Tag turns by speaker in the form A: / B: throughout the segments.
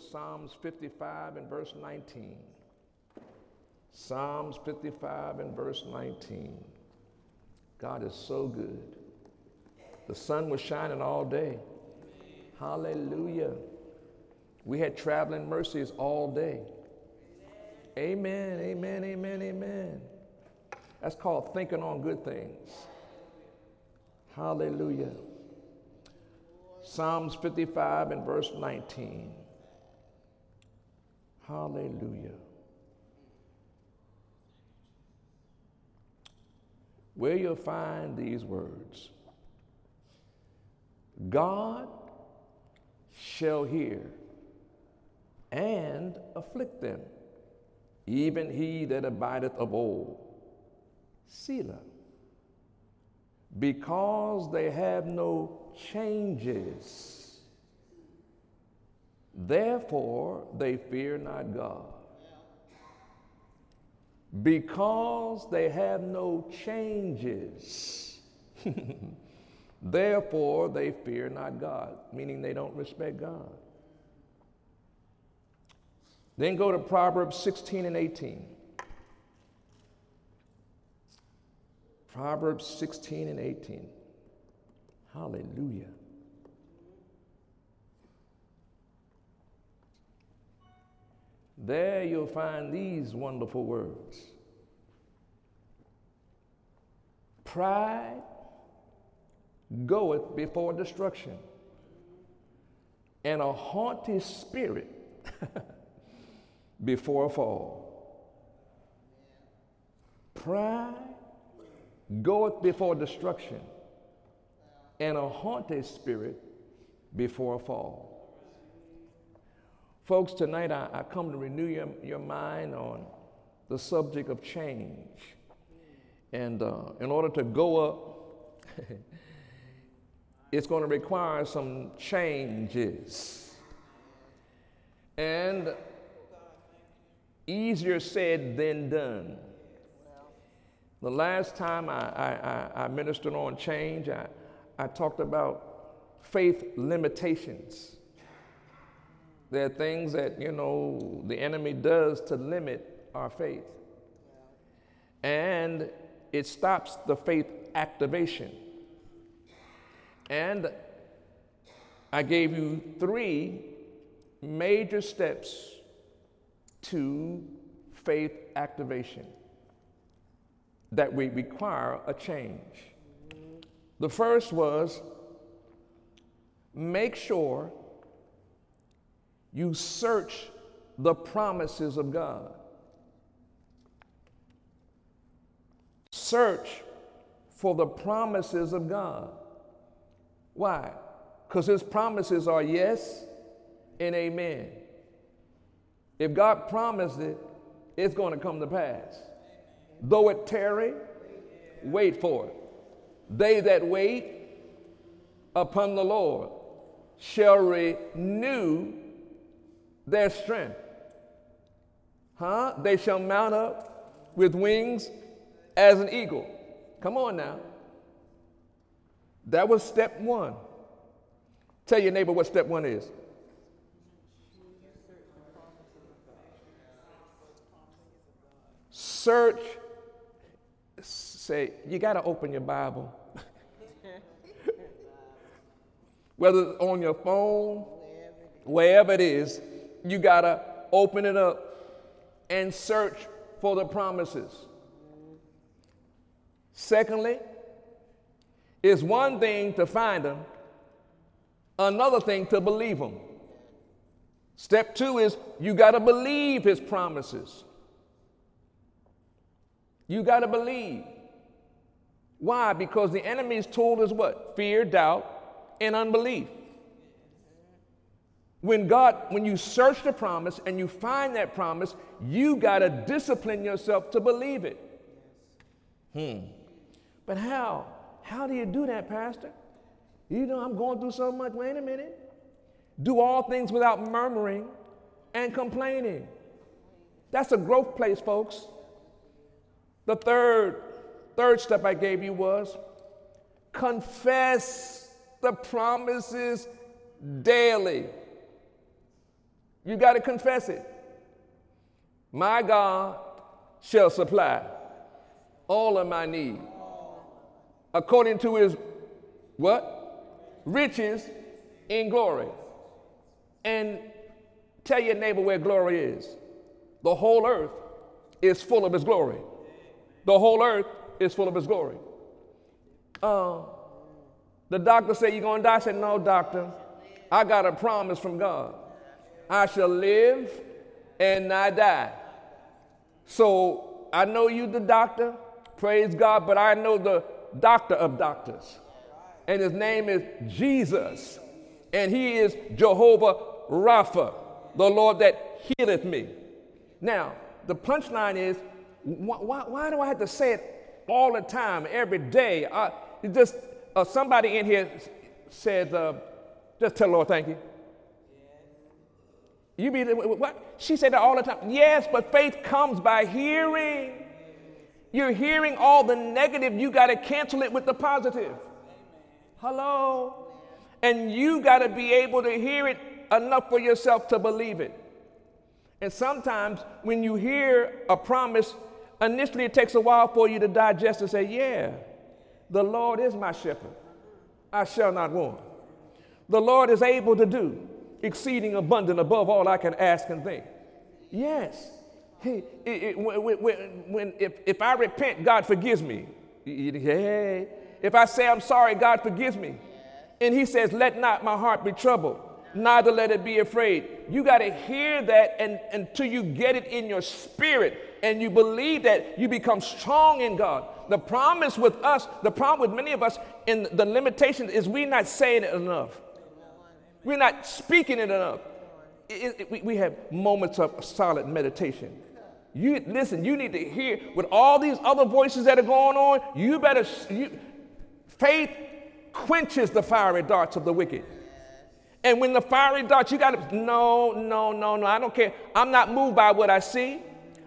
A: Psalms 55 and verse 19. Psalms 55 and verse 19. God is so good. The sun was shining all day. Hallelujah. We had traveling mercies all day. Amen, amen, amen, amen. That's called thinking on good things. Hallelujah. Psalms 55 and verse 19. Hallelujah. Where you'll find these words God shall hear and afflict them, even he that abideth of old. Selah. Because they have no changes, therefore they fear not God. Because they have no changes, therefore they fear not God, meaning they don't respect God. Then go to Proverbs 16 and 18. Proverbs 16 and 18. Hallelujah. There you'll find these wonderful words Pride goeth before destruction, and a haughty spirit before a fall. Pride goeth before destruction, and a haughty spirit before a fall. Folks, tonight I, I come to renew your, your mind on the subject of change. And uh, in order to go up, it's going to require some changes. And easier said than done. The last time I, I, I, ministered on change, I, I talked about faith limitations. There are things that, you know, the enemy does to limit our faith. And it stops the faith activation. And I gave you three major steps to faith activation that we require a change. The first was make sure you search the promises of God. Search for the promises of God. Why? Because His promises are yes and amen. If God promised it, it's going to come to pass. Though it tarry, wait for it. They that wait upon the Lord shall renew their strength. Huh? They shall mount up with wings as an eagle. Come on now. That was step one. Tell your neighbor what step one is. Search, say, you got to open your Bible. Whether on your phone, wherever it is, you got to open it up and search for the promises. Secondly, it's one thing to find them, another thing to believe them. Step two is you got to believe his promises. You got to believe. Why? Because the enemy's told us what? Fear, doubt, and unbelief. When God, when you search the promise and you find that promise, you got to discipline yourself to believe it. Hmm. But how? How do you do that, Pastor? You know, I'm going through so much. Wait a minute. Do all things without murmuring and complaining. That's a growth place, folks. The third, third step I gave you was confess the promises daily. You got to confess it. My God shall supply all of my need according to his what? Riches in glory. And tell your neighbor where glory is. The whole earth is full of his glory. The whole earth is full of his glory. Uh, the doctor said, You're going to die? I said, No, doctor. I got a promise from God. I shall live and not die. So I know you, the doctor, praise God, but I know the doctor of doctors. And his name is Jesus. And he is Jehovah Rapha, the Lord that healeth me. Now, the punchline is why, why, why, do I have to say it all the time, every day? I, just uh, somebody in here said, uh, just tell the Lord thank you. You be what? She said that all the time. Yes, but faith comes by hearing. You're hearing all the negative, you got to cancel it with the positive. Hello? And you got to be able to hear it enough for yourself to believe it. And sometimes when you hear a promise, initially it takes a while for you to digest and say, Yeah, the Lord is my shepherd. I shall not want. The Lord is able to do exceeding abundant above all I can ask and think. Yes. He, it, it, when, when, if, if I repent, God forgives me. Hey, if I say I'm sorry, God forgives me. And He says, Let not my heart be troubled, neither let it be afraid. You got to hear that and, until you get it in your spirit and you believe that, you become strong in God. The promise with us, the problem with many of us, and the limitation is we're not saying it enough. We're not speaking it enough. It, it, we, we have moments of solid meditation. You listen, you need to hear with all these other voices that are going on, you better you, faith quenches the fiery darts of the wicked. And when the fiery darts, you got to, no, no, no, no, I don't care. I'm not moved by what I see.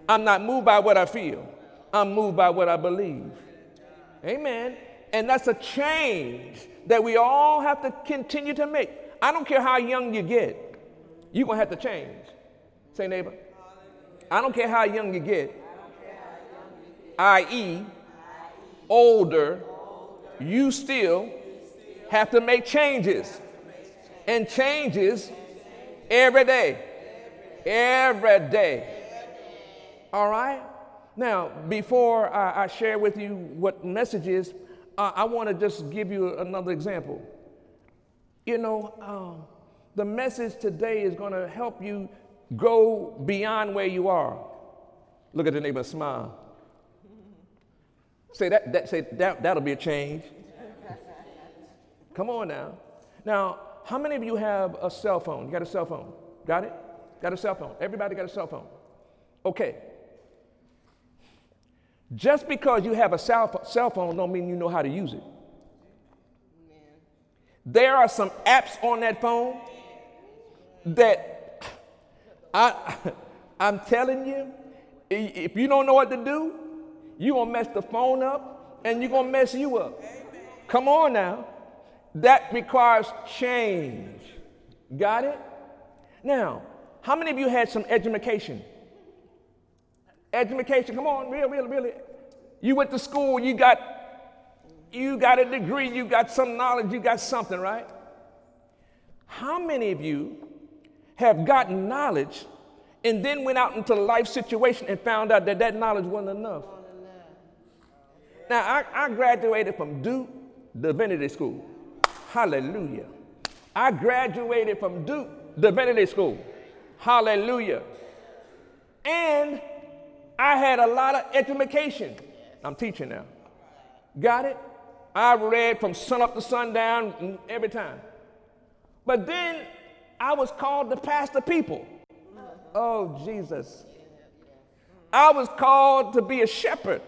A: I'm not moved by what I feel. I'm moved by what I believe. Amen. And that's a change that we all have to continue to make. I don't care how young you get, you're going to have to change. Say, neighbor. I don't care how young you get, i.e., older, you still have to make changes. And changes every day. Every day. All right? Now, before I, I share with you what message is, I want to just give you another example. You know, um, the message today is going to help you go beyond where you are. Look at the neighbor, smile. Say that, that say that that'll be a change. Come on now. Now, how many of you have a cell phone? You got a cell phone? Got it? Got a cell phone. Everybody got a cell phone. Okay. Just because you have a cell, cell phone don't mean you know how to use it. There are some apps on that phone that I, I'm telling you, if you don't know what to do, you're going to mess the phone up and you're going to mess you up. Come on now. That requires change. Got it? Now, how many of you had some education? Education, come on, real, real, really. You went to school, you got you got a degree, you got some knowledge, you got something, right? How many of you have gotten knowledge and then went out into life situation and found out that that knowledge wasn't enough? Now, I, I graduated from Duke Divinity School. Hallelujah. I graduated from Duke Divinity School. Hallelujah. And I had a lot of education. I'm teaching now. Got it? I read from sun up to sundown every time. But then I was called to pastor people. Oh, Jesus. I was called to be a shepherd.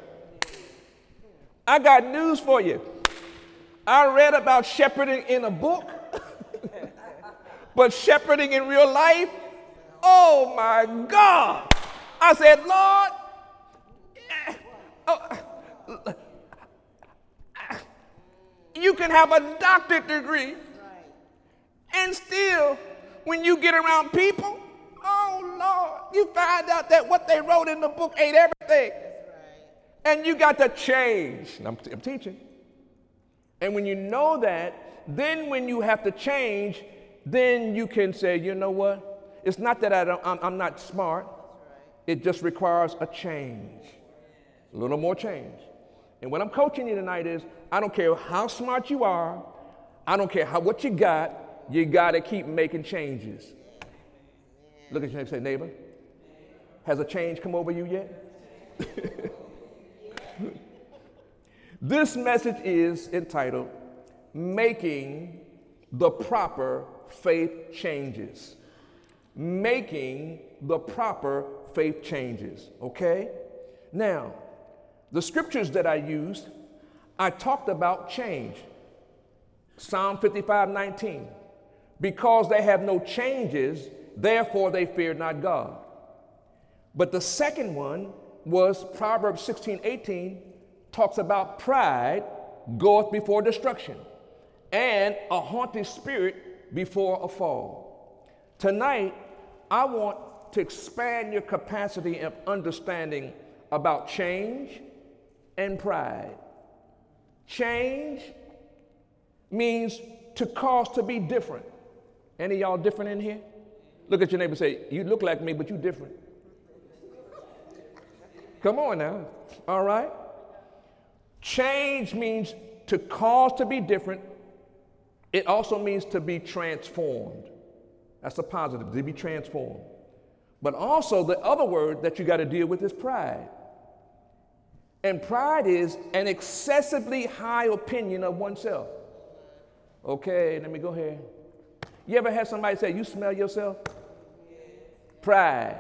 A: I got news for you. I read about shepherding in a book, but shepherding in real life, oh my God. I said, Lord, eh, oh, you can have a doctorate degree and still, when you get around people, Oh, Lord. You find out that what they wrote in the book ain't everything. And you got to change. I'm, I'm teaching. And when you know that, then when you have to change, then you can say, you know what? It's not that I don't, I'm, I'm not smart. It just requires a change, a little more change. And what I'm coaching you tonight is I don't care how smart you are, I don't care how what you got, you got to keep making changes. Look at your neighbor say, neighbor, has a change come over you yet? this message is entitled Making the Proper Faith Changes. Making the proper faith changes, okay? Now, the scriptures that I used, I talked about change. Psalm 55 19. Because they have no changes, therefore they fear not God. But the second one was Proverbs 16 18, talks about pride goeth before destruction, and a haughty spirit before a fall. Tonight, I want to expand your capacity of understanding about change and pride. Change means to cause to be different. Any y'all different in here? Look at your neighbor say, You look like me, but you different. Come on now. All right? Change means to cause to be different. It also means to be transformed. That's a positive, to be transformed. But also, the other word that you got to deal with is pride. And pride is an excessively high opinion of oneself. Okay, let me go here. You ever had somebody say, You smell yourself? Pride.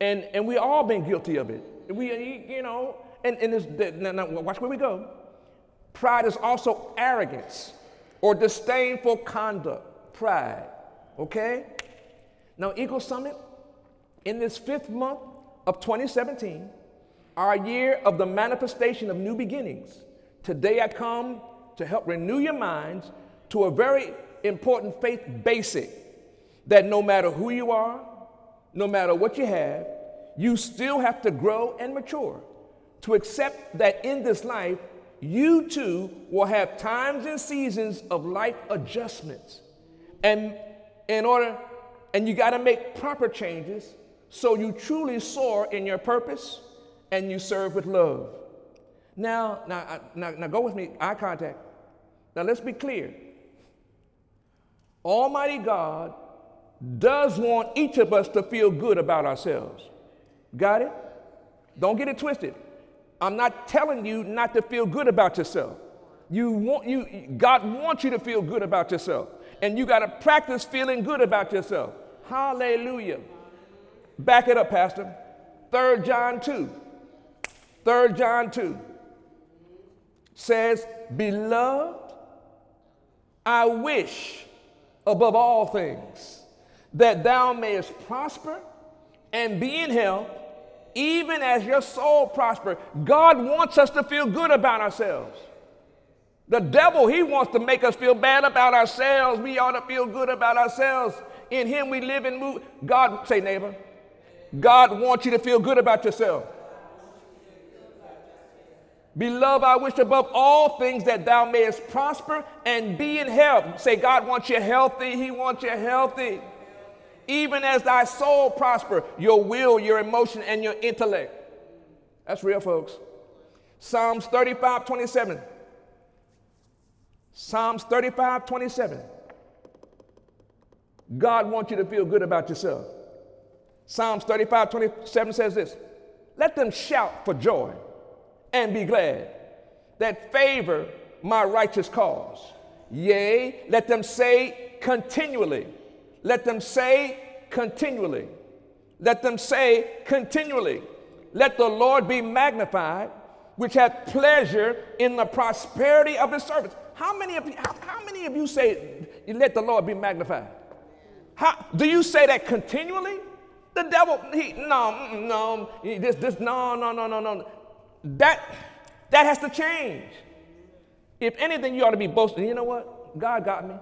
A: And, and we all been guilty of it. We, you know, and, and this, now, now watch where we go. Pride is also arrogance or disdainful conduct. Pride. Okay? Now, Eagle Summit, in this fifth month of 2017, our year of the manifestation of new beginnings, today I come to help renew your minds to a very important faith basic that no matter who you are, no matter what you have, you still have to grow and mature to accept that in this life, you too will have times and seasons of life adjustments. And in order, and you got to make proper changes so you truly soar in your purpose and you serve with love. Now, now, now, now go with me, eye contact. Now let's be clear. Almighty God does want each of us to feel good about ourselves. Got it? Don't get it twisted. I'm not telling you not to feel good about yourself. You want you God wants you to feel good about yourself. And you got to practice feeling good about yourself. Hallelujah. Back it up, Pastor. 3 John 2. 3 John 2 says, Beloved, I wish above all things that thou mayest prosper and be in health, even as your soul prosper. God wants us to feel good about ourselves. The devil, he wants to make us feel bad about ourselves. We ought to feel good about ourselves. In him we live and move. God, say neighbor, God wants you to feel good about yourself. Beloved, I wish above all things that thou mayest prosper and be in health. Say, God wants you healthy. He wants you healthy. Even as thy soul prosper, your will, your emotion, and your intellect. That's real, folks. Psalms 35 27. Psalms 35 27. God wants you to feel good about yourself. Psalms 35 27 says this Let them shout for joy and be glad that favor my righteous cause. Yea, let them say continually. Let them say continually. Let them say continually. Let the Lord be magnified, which hath pleasure in the prosperity of his servants. How many of you, how, how many of you say, let the Lord be magnified? How, do you say that continually? The devil, he, no, mm, no, this, this, no, no, no, no, no. That, that has to change. If anything, you ought to be boasting. You know what? God got me.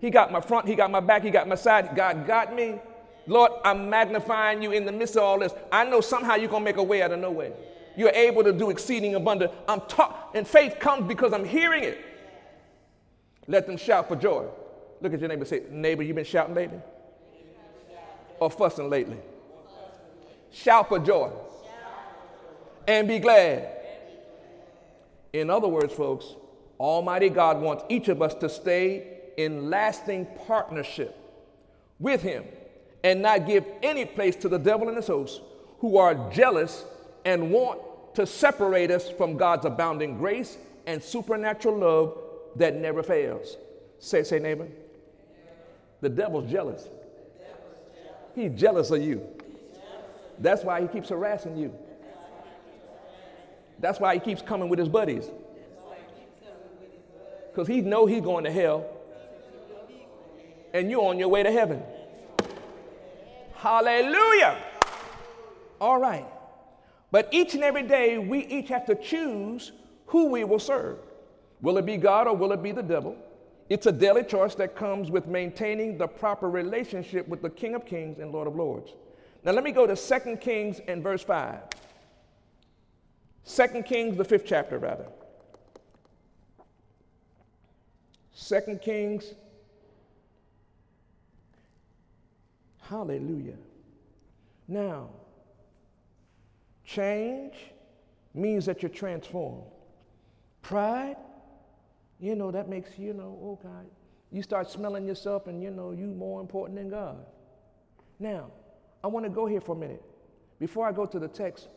A: He got my front, He got my back, He got my side. God got me. Lord, I'm magnifying you in the midst of all this. I know somehow you're going to make a way out of no way. You're able to do exceeding abundant. I'm taught, and faith comes because I'm hearing it. Let them shout for joy. Look at your neighbor say, neighbor, you been shouting lately? Or fussing lately? Shout for joy. And be glad. In other words, folks, Almighty God wants each of us to stay in lasting partnership with Him and not give any place to the devil and his hosts who are jealous and want to separate us from God's abounding grace and supernatural love that never fails. Say, say, neighbor. The devil's jealous. He's jealous of you. That's why he keeps harassing you. That's why he keeps coming with his buddies. Because he know he's going to hell. And you're on your way to heaven. Hallelujah. All right. But each and every day, we each have to choose who we will serve. Will it be God or will it be the devil? It's a daily choice that comes with maintaining the proper relationship with the King of Kings and Lord of Lords. Now, let me go to 2 Kings and verse 5. 2 Kings, the fifth chapter, rather. 2 Kings. Hallelujah. Now, change means that you're transformed. Pride you know, that makes you know, oh God, you start smelling yourself and you know you more important than God. Now, I want to go here for a minute. Before I go to the text,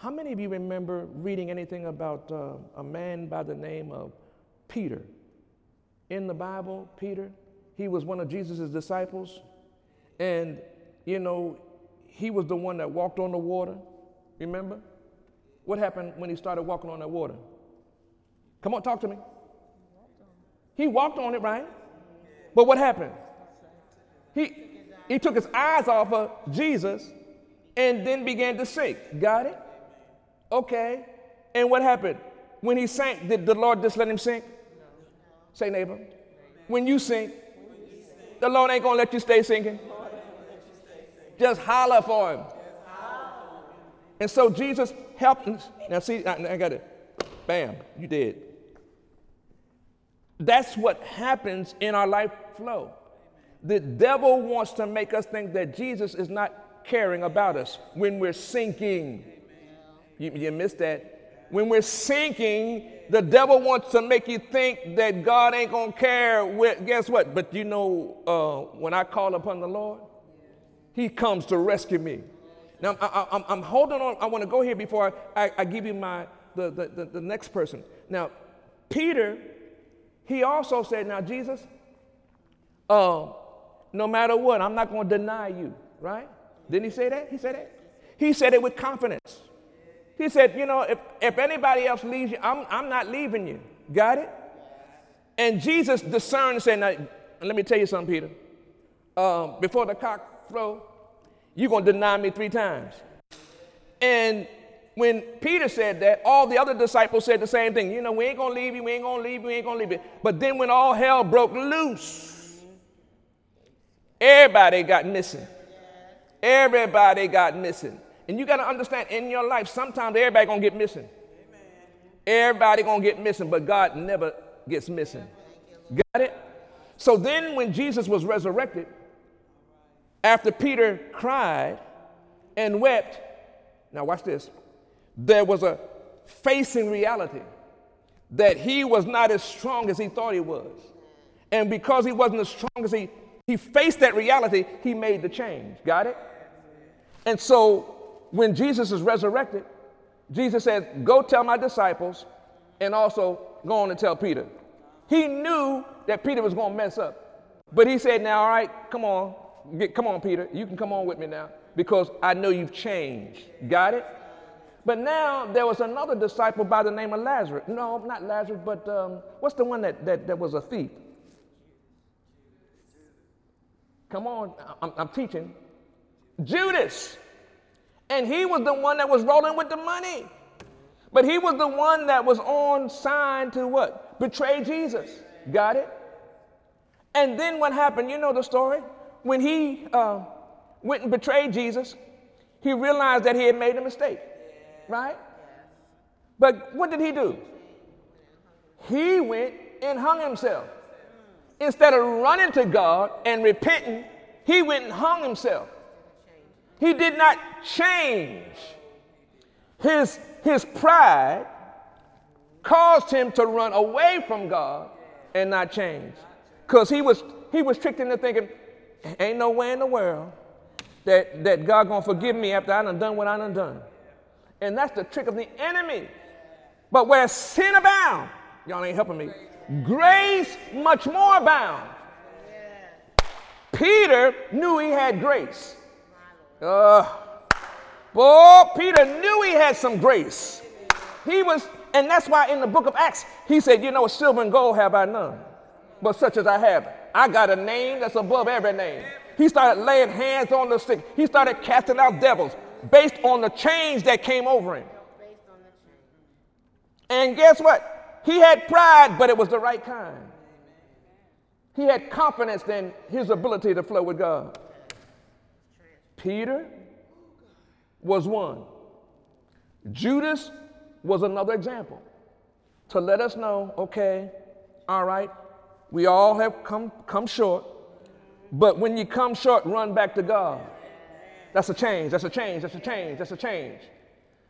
A: how many of you remember reading anything about uh, a man by the name of Peter? In the Bible, Peter, he was one of Jesus' disciples. And, you know, he was the one that walked on the water. Remember? What happened when he started walking on that water? Come on, talk to me. He walked on it, right? But what happened? He, he took his eyes off of Jesus and then began to sink. Got it? Okay. And what happened? When he sank, did the Lord just let him sink? Say, neighbor. When you sink, the Lord ain't gonna let you stay sinking. Just holler for him. And so Jesus helped. Him. Now, see, I, I got it. Bam, you did. That's what happens in our life flow. The devil wants to make us think that Jesus is not caring about us when we're sinking. You, you missed that. When we're sinking, the devil wants to make you think that God ain't gonna care. With, guess what? But you know, uh, when I call upon the Lord, He comes to rescue me. Now I, am holding on. I want to go here before I, I, I give you my the, the, the, the next person. Now, Peter he also said, Now, Jesus, uh, no matter what, I'm not to deny you, right? Didn't he say that? He said that? He said it with confidence. He said, You know, if, if anybody else leaves you, I'm, I'm not leaving you. Got it? And Jesus discerned and said, Now, let me tell you something, Peter. Um, before the cock crow, you're going to deny me three times. And when Peter said that, all the other disciples said the same thing. You know, we ain't gonna leave you, we ain't gonna leave you, we ain't gonna leave you. But then when all hell broke loose, everybody got missing. Everybody got missing. And you gotta understand in your life, sometimes everybody gonna get missing. Everybody gonna get missing, but God never gets missing. Got it? So then when Jesus was resurrected, after Peter cried and wept, now watch this there was a facing reality that he was not as strong as he thought he was. And because he wasn't as strong as he, he faced that reality, he made the change. Got it? And so when Jesus is resurrected, Jesus said, Go tell my disciples, and also go on and tell Peter. He knew that Peter was going to mess up. But he said, Now, all right, come on, get, come on, Peter. You can come on with me now because I know you've changed. Got it? But now there was another disciple by the name of Lazarus. No, not Lazarus, but um, what's the one that, that, that was a thief? Come on, I'm, I'm teaching. Judas. And he was the one that was rolling with the money. But he was the one that was on sign to what? Betray Jesus. Got it? And then what happened? You know the story? When he uh, went and betrayed Jesus, he realized that he had made a mistake, right? But what did he do? He went and hung himself. Instead of running to God and repenting, he went and hung himself. He did not change. His, his pride caused him to run away from God and not change. Because he was, he was tricked into thinking, ain't no way in the world that, that God gonna forgive me after I done done what I done done. And that's the trick of the enemy. But where sin abound, y'all ain't helping me, grace much more abound. Peter knew he had grace. Uh, boy, Peter knew he had some grace. He was, and that's why in the book of Acts, he said, You know, silver and gold have I none, but such as I have. I got a name that's above every name. He started laying hands on the sick. He started casting out devils based on the change that came over him. And guess what? He had pride, but it was the right kind. He had confidence in his ability to flow with God. Peter was one. Judas was another example to let us know okay, all right, we all have come, come short, but when you come short, run back to God. That's a change, that's a change, that's a change, that's a change.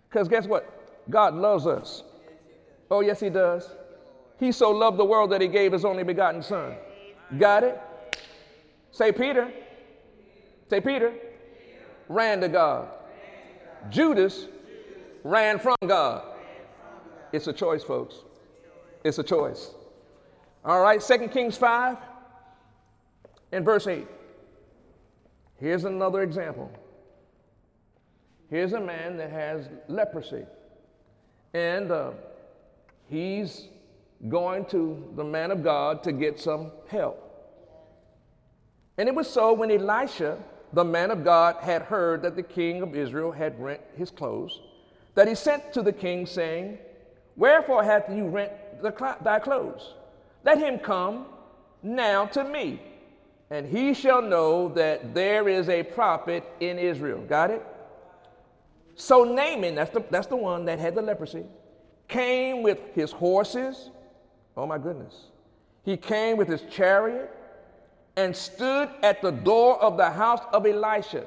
A: Because guess what? God loves us. Oh, yes, He does. He so loved the world that He gave His only begotten Son. Got it? Say Peter. Say Peter. Ran to God. Judas ran from God. It's a choice, folks. It's a choice. All right, Second Kings 5 and verse 8. Here's another example. Here's a man that has leprosy, and uh, he's going to the man of God to get some help. And it was so when Elisha, the man of God, had heard that the king of Israel had rent his clothes, that he sent to the king, saying, Wherefore hath you rent the, thy clothes? Let him come now to me, and he shall know that there is a prophet in Israel. Got it? So Naaman, that's the, that's the one that had the leprosy, came with his horses. Oh my goodness. He came with his chariot and stood at the door of the house of Elisha.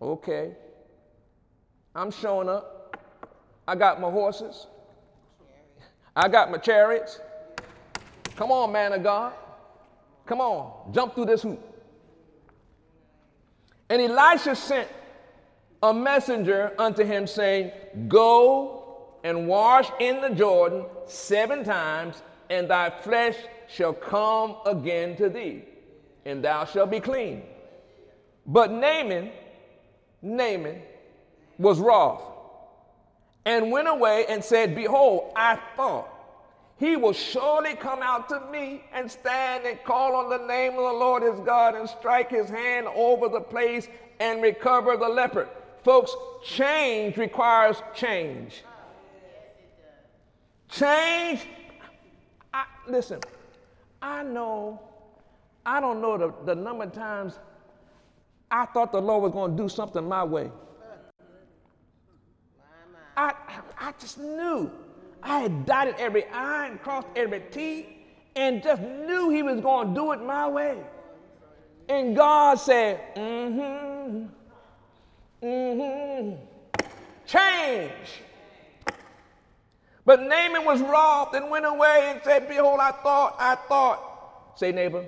A: Okay. I'm showing up. I got my horses. I got my chariots. Come on, man of God. Come on, jump through this hoop. And Elisha sent a messenger unto him, saying, Go and wash in the Jordan seven times, and thy flesh shall come again to thee, and thou shalt be clean. But Naaman, Naaman, was wroth, and went away and said, Behold, I thought he will surely come out to me and stand and call on the name of the Lord his God and strike his hand over the place and recover the leopard. Folks, change requires change. Change, I, listen, I know, I don't know the, the number of times I thought the Lord was going to do something my way. I, I just knew I had dotted every I and crossed every T and just knew he was going to do it my way. And God said, mm-hmm, mm-hmm, change. But Naaman was wroth and went away and said, Behold, I thought, I thought. Say, neighbor,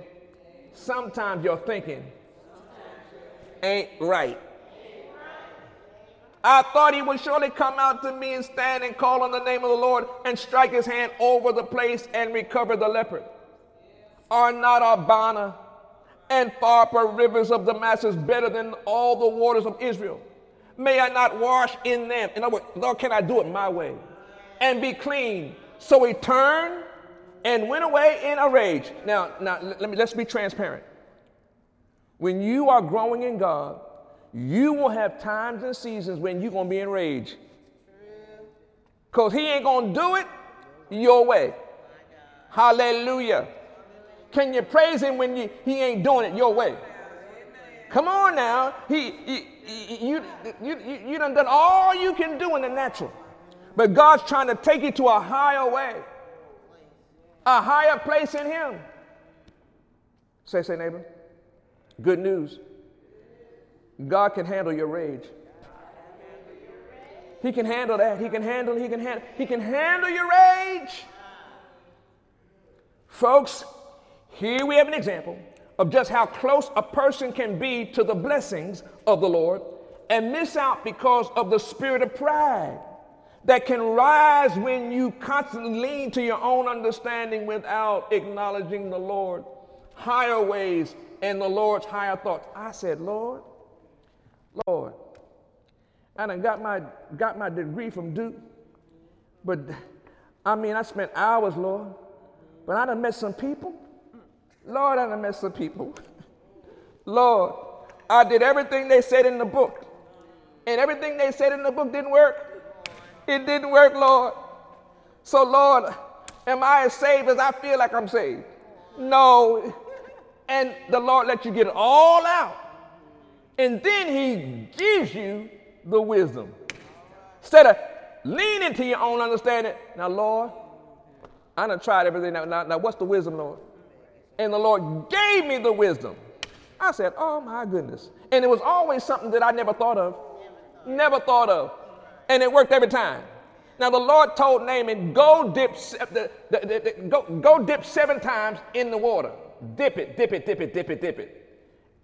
A: sometimes your thinking ain't right. I thought he would surely come out to me and stand and call on the name of the Lord and strike his hand over the place and recover the leopard. Are not Abana and Pharpar rivers of Damascus better than all the waters of Israel? May I not wash in them? In other words, Lord, can I do it my way and be clean? So he turned and went away in a rage. Now, now let me let's be transparent. When you are growing in God, you will have times and seasons when you're going to be enraged. Because he ain't going to do it your way. Hallelujah. Can you praise him when you, he ain't doing it your way? Come on now. He, he, he, you, you, you, you done done all you can do in the natural. But God's trying to take you to a higher way, a higher place in Him. Say, say, neighbor. Good news. God can handle your rage. He can handle that. He can handle, he can handle, he can handle your rage. Folks, here we have an example of just how close a person can be to the blessings of the Lord and miss out because of the spirit of pride that can rise when you constantly lean to your own understanding without acknowledging the Lord, higher ways and the Lord's higher thoughts. I said, Lord, Lord, I done got my, got my degree from Duke, but I mean, I spent hours, Lord, but I done met some people Lord, I done met some people. Lord, I did everything they said in the book. And everything they said in the book didn't work. It didn't work, Lord. So, Lord, am I as saved as I feel like I'm saved? No. And the Lord let you get it all out. And then He gives you the wisdom. Instead of leaning to your own understanding, now, Lord, I done tried everything. Now, now, now what's the wisdom, Lord? And the Lord gave me the wisdom. I said, Oh my goodness. And it was always something that I never thought of. Never thought of. And it worked every time. Now the Lord told Naaman, go dip, uh, the, the, the, go, go dip seven times in the water. Dip it, dip it, dip it, dip it, dip it.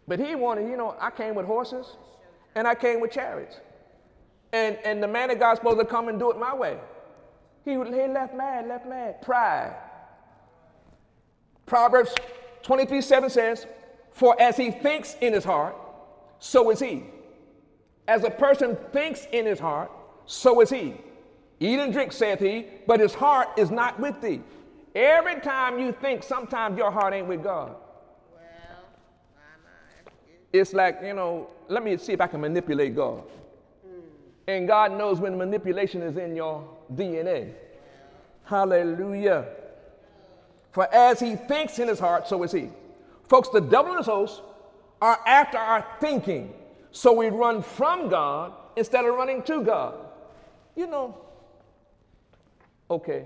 A: But he wanted, you know, I came with horses and I came with chariots. And, and the man of God's supposed to come and do it my way. He, he left mad, left mad. Pride. Proverbs 23 7 says, For as he thinks in his heart, so is he. As a person thinks in his heart, so is he. Eat and drink, saith he, but his heart is not with thee. Every time you think, sometimes your heart ain't with God. It's like, you know, let me see if I can manipulate God. And God knows when manipulation is in your DNA. Hallelujah. For as he thinks in his heart, so is he. Folks, the devil and his hosts are after our thinking. So we run from God instead of running to God. You know, okay.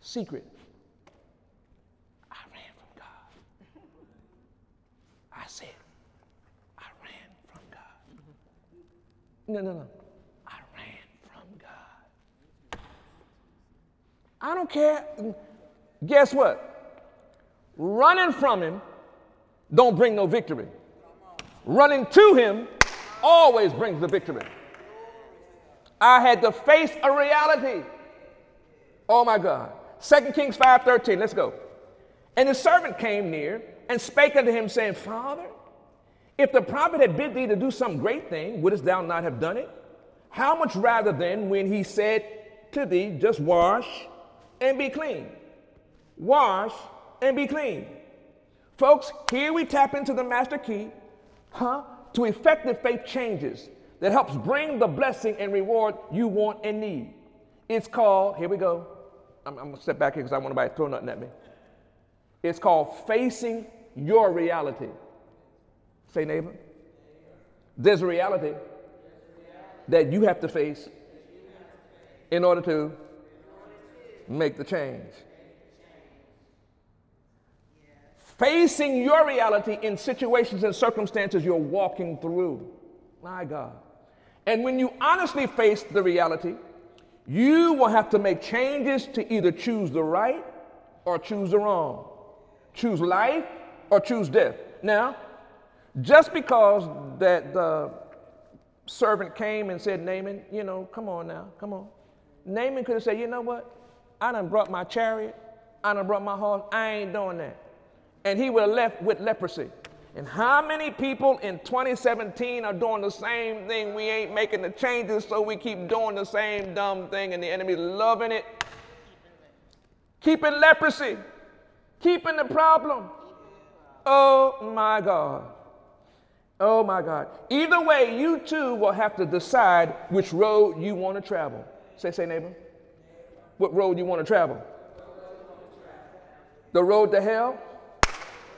A: Secret. I ran from God. I said, I ran from God. No, no, no. I ran from God. I don't care. Guess what? Running from him don't bring no victory. Running to him always brings the victory. I had to face a reality. Oh my God. 2 Kings 5:13. Let's go. And the servant came near and spake unto him, saying, Father, if the prophet had bid thee to do some great thing, wouldst thou not have done it? How much rather then when he said to thee, Just wash and be clean. Wash and be clean. Folks, here we tap into the master key, huh, to effective faith changes that helps bring the blessing and reward you want and need. It's called, here we go. I'm, I'm gonna step back here because I want nobody to throw nothing at me. It's called facing your reality. Say, neighbor. There's a reality that you have to face in order to make the change. Facing your reality in situations and circumstances you're walking through. My God. And when you honestly face the reality, you will have to make changes to either choose the right or choose the wrong. Choose life or choose death. Now, just because that the servant came and said, Naaman, you know, come on now, come on. Naaman could have said, you know what? I done brought my chariot, I done brought my horse, I ain't doing that. And he would have left with leprosy. And how many people in 2017 are doing the same thing? We ain't making the changes, so we keep doing the same dumb thing, and the enemy's loving it. Keeping leprosy, keeping the problem. Oh my God. Oh my God. Either way, you too will have to decide which road you want to travel. Say, say, neighbor what road you want to travel. The road to hell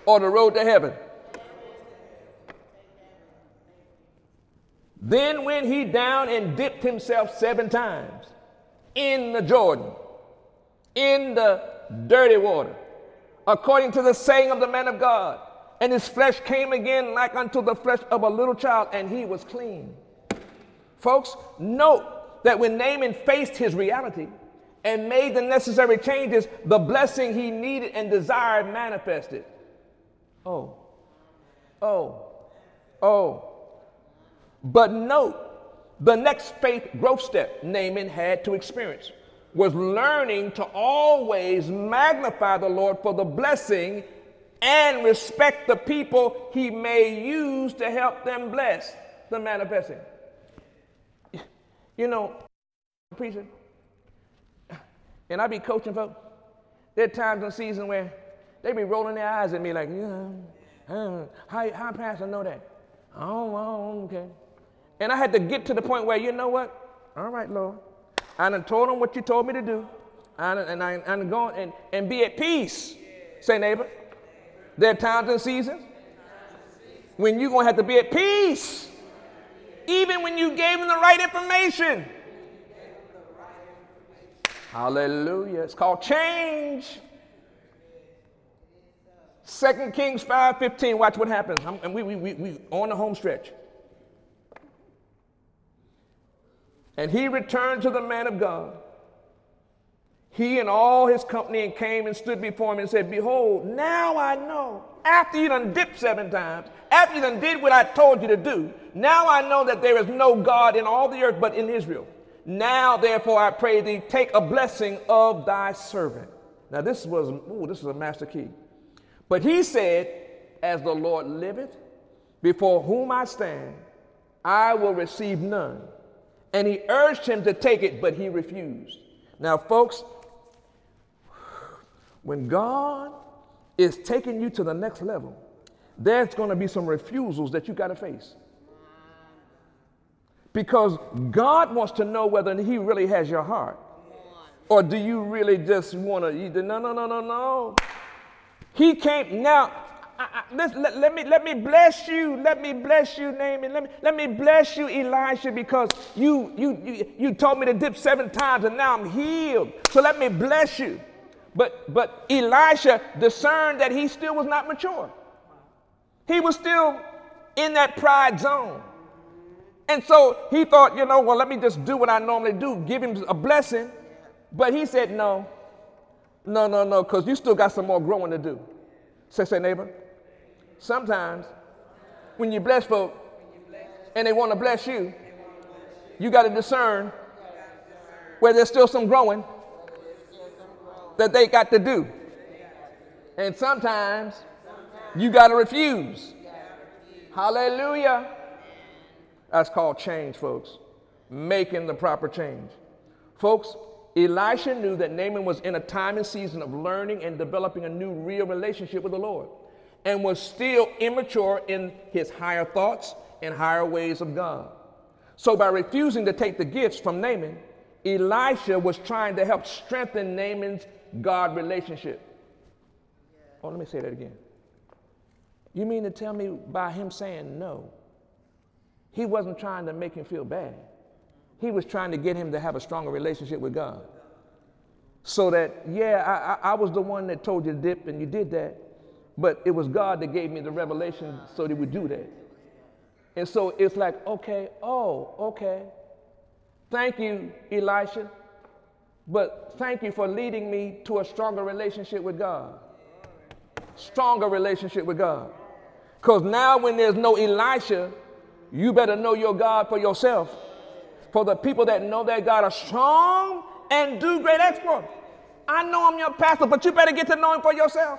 A: or the road to heaven? Then went he down and dipped himself seven times in the Jordan, in the dirty water, according to the saying of the man of God. And his flesh came again like unto the flesh of a little child, and he was clean. Folks, note that when Naaman faced his reality and made the necessary changes, the blessing he needed and desired manifested. Oh, oh, oh. But note, the next faith growth step Naaman had to experience was learning to always magnify the Lord for the blessing and respect the people he may use to help them bless the manifesting. You know, preacher, and I be coaching folks. There are times in season where they be rolling their eyes at me like, yeah, how, how pastor know that? Oh, well, okay. And I had to get to the point where, you know what? All right, Lord. I done told them what you told me to do. I done, and I, I'm going and, and be at peace. Say, neighbor. There are times and seasons when you're going to have to be at peace. Even when you gave them the right information. Hallelujah. It's called change. Second Kings 5:15. Watch what happens. I'm, and we, we, we, we on the home stretch. And he returned to the man of God. He and all his company and came and stood before him and said, Behold, now I know. After you done dipped seven times, after you done did what I told you to do, now I know that there is no God in all the earth but in Israel. Now, therefore, I pray thee, take a blessing of thy servant. Now, this was, ooh, this is a master key. But he said, As the Lord liveth, before whom I stand, I will receive none. And he urged him to take it, but he refused. Now, folks, when God is taking you to the next level, there's going to be some refusals that you got to face. Because God wants to know whether He really has your heart. Or do you really just want to, no, no, no, no, no. He came, now, I, let, let, let, me, let me bless you. Let me bless you, Naaman. Let me, let me bless you, Elisha, because you, you, you, you told me to dip seven times and now I'm healed. So let me bless you. But, but Elisha discerned that he still was not mature. He was still in that pride zone. And so he thought, you know, well, let me just do what I normally do, give him a blessing. But he said, no, no, no, no, because you still got some more growing to do. Say, say, neighbor. Sometimes when you bless folk and they want to bless you, you got to discern where there's still some growing that they got to do. And sometimes you got to refuse. Hallelujah. That's called change, folks. Making the proper change. Folks, Elisha knew that Naaman was in a time and season of learning and developing a new real relationship with the Lord and was still immature in his higher thoughts and higher ways of God. So, by refusing to take the gifts from Naaman, Elisha was trying to help strengthen Naaman's God relationship. Oh, let me say that again. You mean to tell me by him saying no, he wasn't trying to make him feel bad? He was trying to get him to have a stronger relationship with God. So that, yeah, I, I, was the one that told you to dip and you did that, but it was God that gave me the revelation so that we do that. And so it's like, okay, oh, okay. Thank you, Elisha. But thank you for leading me to a stronger relationship with God. Stronger relationship with God. Because now, when there's no Elisha, you better know your God for yourself. For the people that know their God are strong and do great exploits. I know I'm your pastor, but you better get to know him for yourself.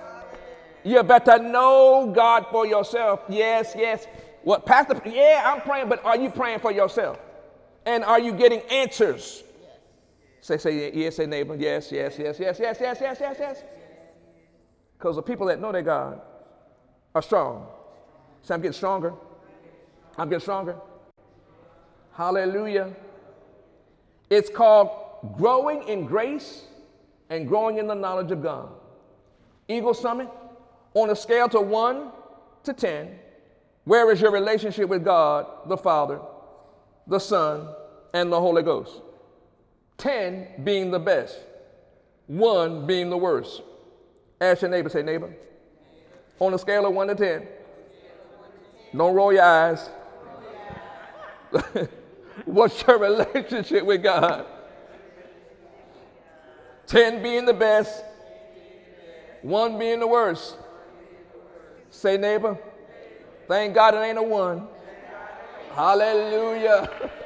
A: You better know God for yourself. Yes, yes. What, Pastor? Yeah, I'm praying, but are you praying for yourself? And are you getting answers? Say, say, yes, say neighbor. Yes, yes, yes, yes, yes, yes, yes, yes, yes. Because the people that know their God are strong. Say, I'm getting stronger. I'm getting stronger. Hallelujah. It's called growing in grace and growing in the knowledge of God. Eagle Summit, on a scale to 1 to 10, where is your relationship with God the Father the Son, and the Holy Ghost. 10 being the best, 1 being the worst. Ask your neighbor, say, neighbor, on a scale of 1 to 10, don't roll your eyes. What's your relationship with God? 10 being the best, 1 being the worst. Say, neighbor, thank God it ain't a 1. Hallelujah.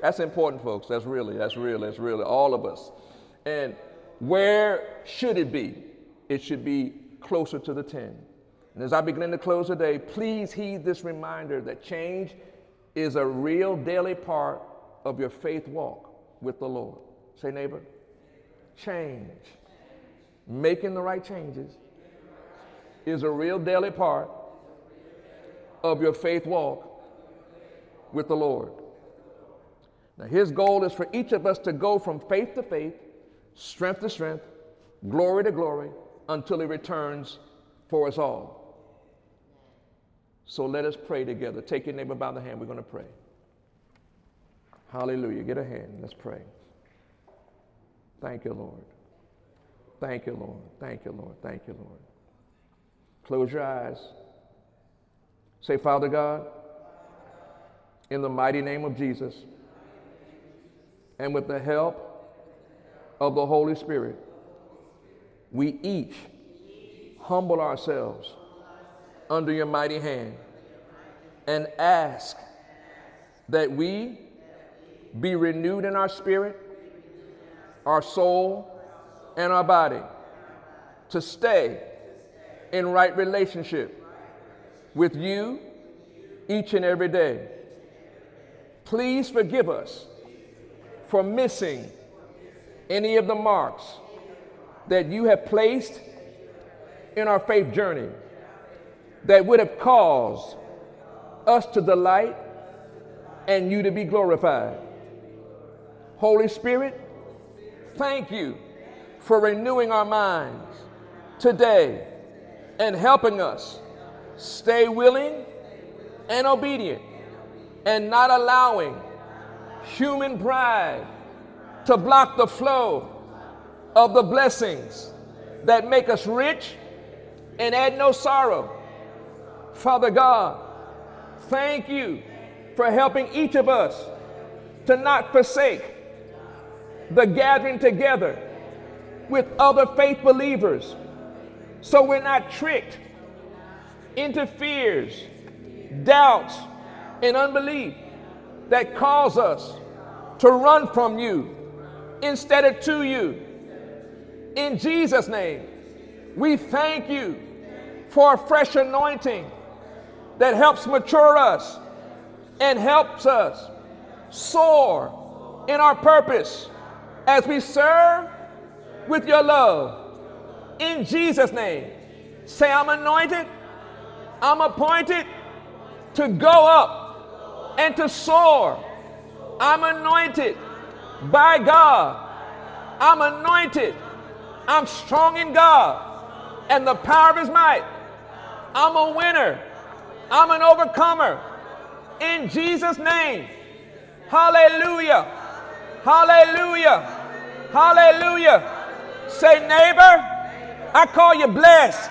A: That's important, folks. That's really, that's really, that's really all of us. And where should it be? It should be closer to the 10. And as I begin to close today, please heed this reminder that change is a real daily part of your faith walk with the Lord. Say, neighbor, change. Making the right changes is a real daily part of your faith walk with the Lord. Now, his goal is for each of us to go from faith to faith, strength to strength, glory to glory, until he returns for us all. So let us pray together. Take your neighbor by the hand. We're going to pray. Hallelujah. Get a hand. Let's pray. Thank you, Lord. Thank you, Lord. Thank you, Lord. Thank you, Lord. Close your eyes. Say, Father God, in the mighty name of Jesus, and with the help of the Holy Spirit, we each humble ourselves under your mighty hand and ask that we be renewed in our spirit, our soul, and our body to stay in right relationship with you each and every day. Please forgive us for missing any of the marks that you have placed in our faith journey that would have caused us to delight and you to be glorified. Holy Spirit, thank you for renewing our minds today and helping us stay willing and obedient and not allowing human pride to block the flow of the blessings that make us rich and add no sorrow. Father God, thank you for helping each of us to not forsake the gathering together with other faith believers so we're not tricked into fears, doubts, and unbelief that cause us to run from you instead of to you. In Jesus' name, we thank you for a fresh anointing that helps mature us and helps us soar in our purpose as we serve with your love. In Jesus' name, say, I'm anointed, I'm appointed to go up and to soar. I'm anointed by God. I'm anointed. I'm strong in God and the power of His might. I'm a winner. I'm an overcomer. In Jesus' name. Hallelujah. Hallelujah. Hallelujah. Say, neighbor, I call you blessed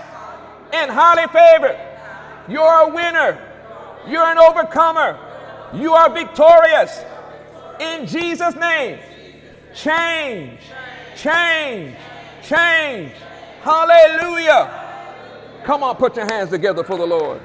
A: and highly favored. You're a winner. You're an overcomer. You are victorious. In Jesus' name. Change, change, change. Hallelujah. Come on, put your hands together for the Lord.